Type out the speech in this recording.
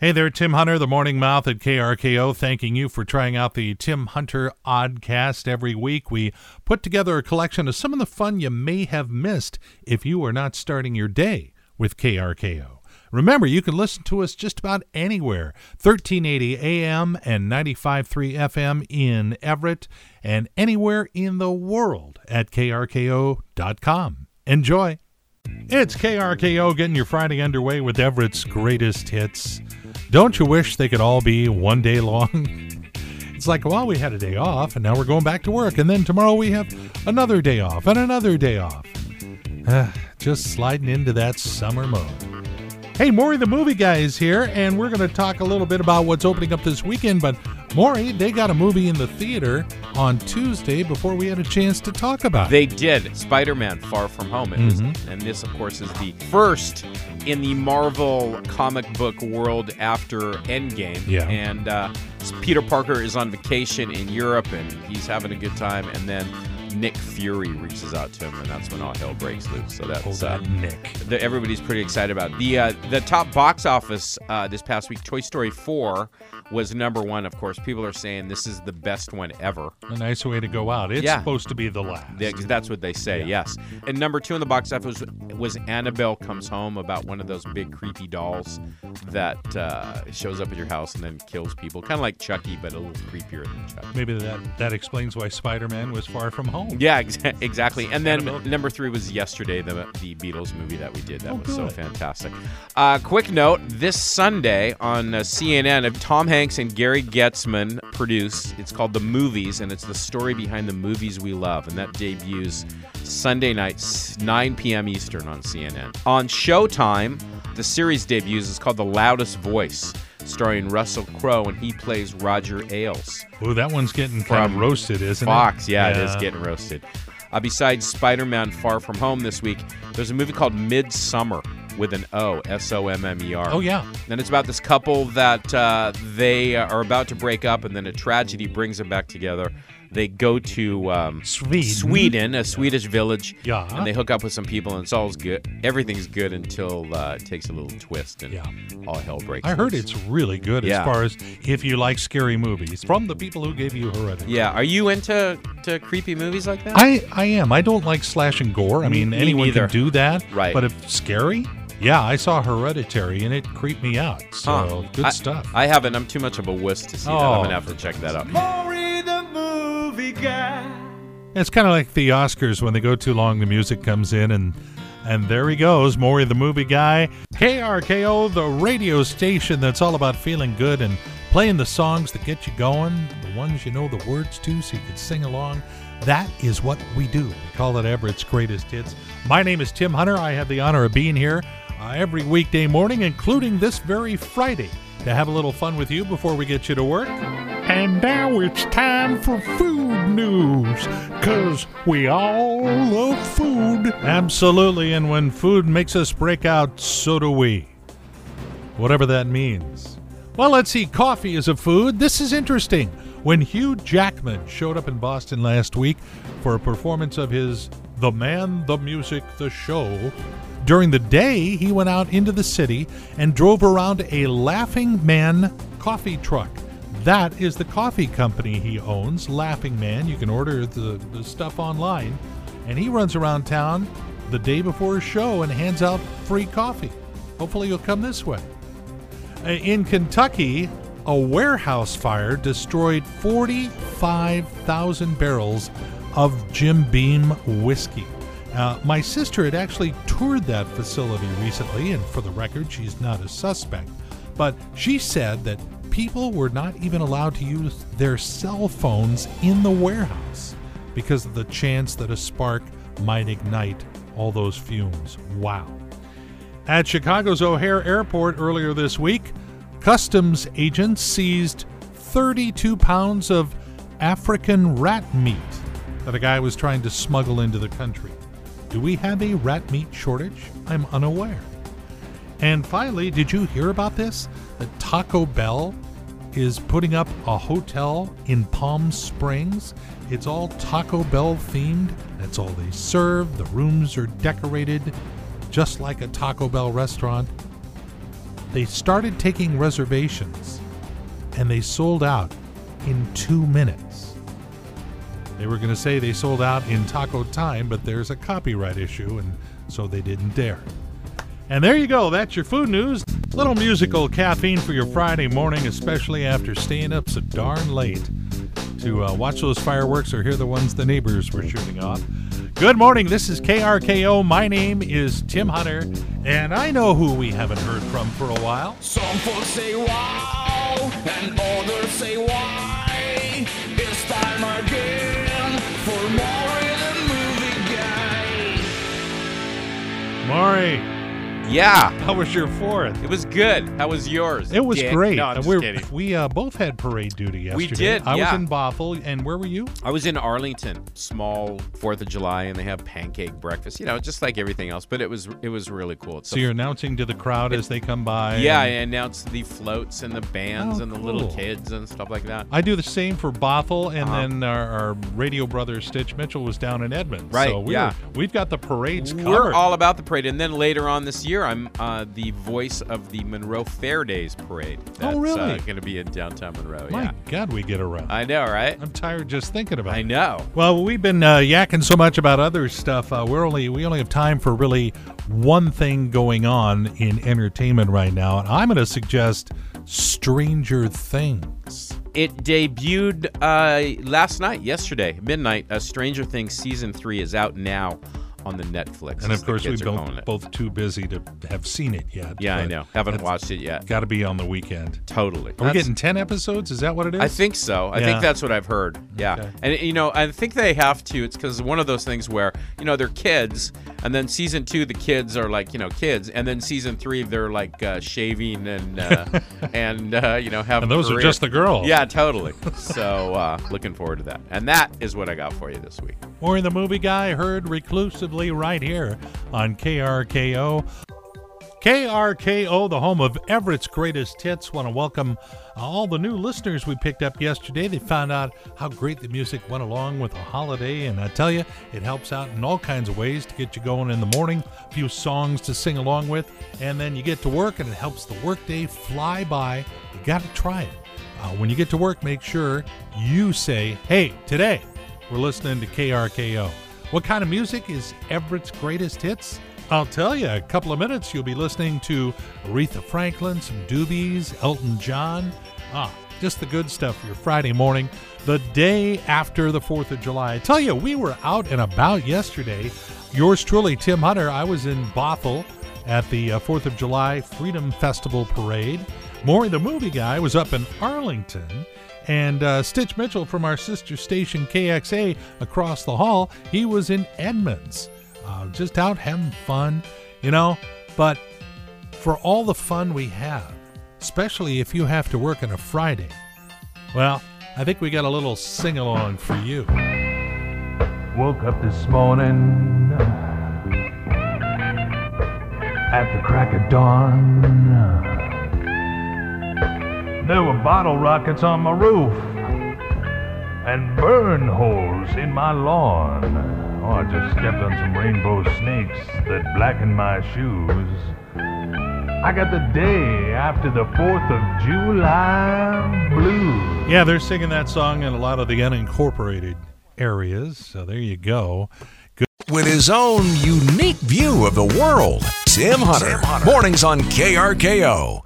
Hey there, Tim Hunter, the Morning Mouth at KRKO, thanking you for trying out the Tim Hunter Oddcast every week. We put together a collection of some of the fun you may have missed if you are not starting your day with KRKO. Remember, you can listen to us just about anywhere 1380 AM and 95.3 FM in Everett and anywhere in the world at krko.com. Enjoy. It's KRKO getting your Friday underway with Everett's greatest hits. Don't you wish they could all be one day long? It's like, well, we had a day off and now we're going back to work, and then tomorrow we have another day off and another day off. Ah, just sliding into that summer mode. Hey, Maury the movie guy is here, and we're going to talk a little bit about what's opening up this weekend. But Maury, they got a movie in the theater on Tuesday before we had a chance to talk about it. They did. Spider Man Far From Home. It was, and this, of course, is the first in the Marvel comic book world after Endgame. Yeah. And uh, Peter Parker is on vacation in Europe and he's having a good time. And then Nick Fury reaches out to him, and that's when all hell breaks loose. So that's uh, Nick. that everybody's pretty excited about. The uh, the top box office uh, this past week, Toy Story 4 was number one. Of course, people are saying this is the best one ever. A nice way to go out. It's Yeah. supposed to be the last. Yeah, that's what they say. Yes. And number two in the box office was, was Annabelle Comes Home, about one of those big creepy dolls that uh, shows up at your house and then kills people, kind of like Chucky, but a little creepier than Chucky. Maybe that, that explains why Spider Man was far from home. Yeah, exa- exactly. And then Annabelle. number three was yesterday, the the Beatles movie that we did. That Oh, was so fantastic. Uh, quick note: this Sunday on uh, CNN, Tom Hanks and Gary Goetzman produce. It's called The Movies, and it's the story behind the movies we love, and that debuts Sunday night, s- 9 p.m. Eastern on CNN. On Showtime, the series debuts. It's called The Loudest Voice. Starring Russell Crowe, and he plays Roger Ailes. Ooh, that one's getting kind of roasted, isn't it? Fox, it? yeah, it is getting roasted. Uh, besides Spider Man Far From Home this week, there's a movie called Midsommar with an O, S O M M E R. Oh, yeah. And it's about this couple that uh, they are about to break up, and then a tragedy brings them back together. They go to um, Sweden. Sweden, a Swedish village, Yeah. and they hook up with some people, and it's all good. Everything's good until uh, it takes a little twist, and Yeah. all hell breaks. I heard it's really good Yeah. as far as if you like scary movies from the people who gave you Hereditary. Yeah, are you into to creepy movies like that? I, I am. I don't like slash and gore. I mean, me anyone neither. can do that. Right. But if scary, yeah, I saw Hereditary and it creeped me out. So Huh. good I- stuff. I haven't. I'm too much of a wuss to see that. Oh. I'm gonna have to check that out. Guy. It's kind of like the Oscars when they go too long, the music comes in and and there he goes, Maury the movie guy. KRKO, the radio station that's all about feeling good and playing the songs that get you going, the ones you know the words to so you can sing along. That is what we do. We call it Everett's Greatest Hits. My name is Tim Hunter. I have the honor of being here uh, every weekday morning, including this very Friday, to have a little fun with you before we get you to work. And now it's time for food news, because we all love food. Absolutely, and when food makes us break out, so do we. Whatever that means. Well, let's see. Coffee is a food. This is interesting. When Hugh Jackman showed up in Boston last week for a performance of his The Man, the Music, the Show, during the day he went out into the city and drove around a Laughing Man coffee truck. That is the coffee company he owns, Laughing Man. You can order the, the stuff online. And he runs around town the day before his show and hands out free coffee. Hopefully, you'll come this way. Uh, In Kentucky, a warehouse fire destroyed 45,000 barrels of Jim Beam whiskey. Uh, my sister had actually toured that facility recently, and for the record, she's not a suspect. But she said that people were not even allowed to use their cell phones in the warehouse because of the chance that a spark might ignite all those fumes. Wow. At Chicago's O'Hare Airport earlier this week, customs agents seized 32 pounds of African rat meat that a guy was trying to smuggle into the country. Do we have a rat meat shortage? I'm unaware. And finally, did you hear about this? That Taco Bell is putting up a hotel in Palm Springs. It's all Taco Bell themed. That's all they serve. The rooms are decorated just like a Taco Bell restaurant. they started taking reservations and they sold out in two minutes. They were going to say they sold out in taco time, but there's a copyright issue, and so they didn't dare. And there you go. That's your food news. Little musical caffeine for your Friday morning, especially after staying up so darn late to uh, watch those fireworks or hear the ones the neighbors were shooting off. Good morning. This is KRKO. My name is Tim Hunter, and I know who we haven't heard from for a while. Some folks say wow, and others say why. It's time again for Maury the movie guy. Maury, Yeah, how was your fourth? it was good. How was yours? It was Dick? great. No, I'm just We're- kidding. we uh, both had parade duty yesterday. We did, I yeah. was in Bothell, and where were you? I was in Arlington, small Fourth of July, and they have pancake breakfast. You know, just like everything else, but it was it was really cool. It's So a- you're announcing to the crowd as they come by. yeah, I and- announced the floats and the bands Oh, and the little kids and stuff like that. I do the same for Bothell, and Uh-huh. then our, our radio brother Stitch Mitchell was down in Edmond. Right, So we yeah. we've got the parades. We're all about the parade, and then later on this year, I'm uh, the voice of the Monroe Fair Days parade. That's, Oh, really? Uh, going to be in downtown Monroe. My yeah, God, we get around. I know, right? I'm tired just thinking about I it. I know. Well, we've been uh, yakking so much about other stuff. Uh, we're only we only have time for really one thing going on in entertainment right now, and I'm going to suggest Stranger Things. It debuted uh, last night, yesterday, midnight. Uh, Stranger Things season three is out now on the Netflix. And of course, we've been both too busy to have seen it yet. Yeah, I know. Haven't watched it yet. Got to be on the weekend. Totally. Are we getting ten episodes? Is that what it is? I think so. I Yeah. think that's what I've heard. Yeah. Okay. And, you know, I think they have to. It's because one of those things where, you know, they're kids, and then season two, the kids are like, you know, kids, and then season three, they're like uh, shaving and, uh, and uh, you know, having. And those are just the girls. Yeah, totally. so uh, looking forward to that. And that is what I got for you this week. Maury the movie guy heard reclusively right here on KRKO. KRKO, the home of Everett's greatest hits. Want to welcome all the new listeners we picked up yesterday. They found out how great the music went along with the holiday, and I tell you, it helps out in all kinds of ways to get you going in the morning. A few songs to sing along with, and then you get to work, and it helps the workday fly by. You got to try it. Uh, when you get to work, make sure you say, "Hey, today we're listening to KRKO." What kind of music is Everett's greatest hits? I'll tell you, a couple of minutes you'll be listening to Aretha Franklin, some Doobies, Elton John. Ah, just the good stuff for your Friday morning, the day after the 4th of July. I tell you, we were out and about yesterday. Yours truly, Tim Hunter. I was in Bothell at the uh, 4th of July Freedom Festival Parade. Maury, the movie guy, was up in Arlington. And uh, Stitch Mitchell from our sister station KXA across the hall, he was in Edmonds, uh, just out having fun, you know. But for all the fun we have, especially if you have to work on a Friday, well, I think we got a little sing along for you. Woke up this morning at the crack of dawn. There were bottle rockets on my roof and burn holes in my lawn. Oh, I just stepped on some rainbow snakes that blackened my shoes. I got the day after the 4th of July blues. Yeah, they're singing that song in a lot of the unincorporated areas. So there you go. with his own unique view of the world. Tim Hunter. Mornings on KRKO.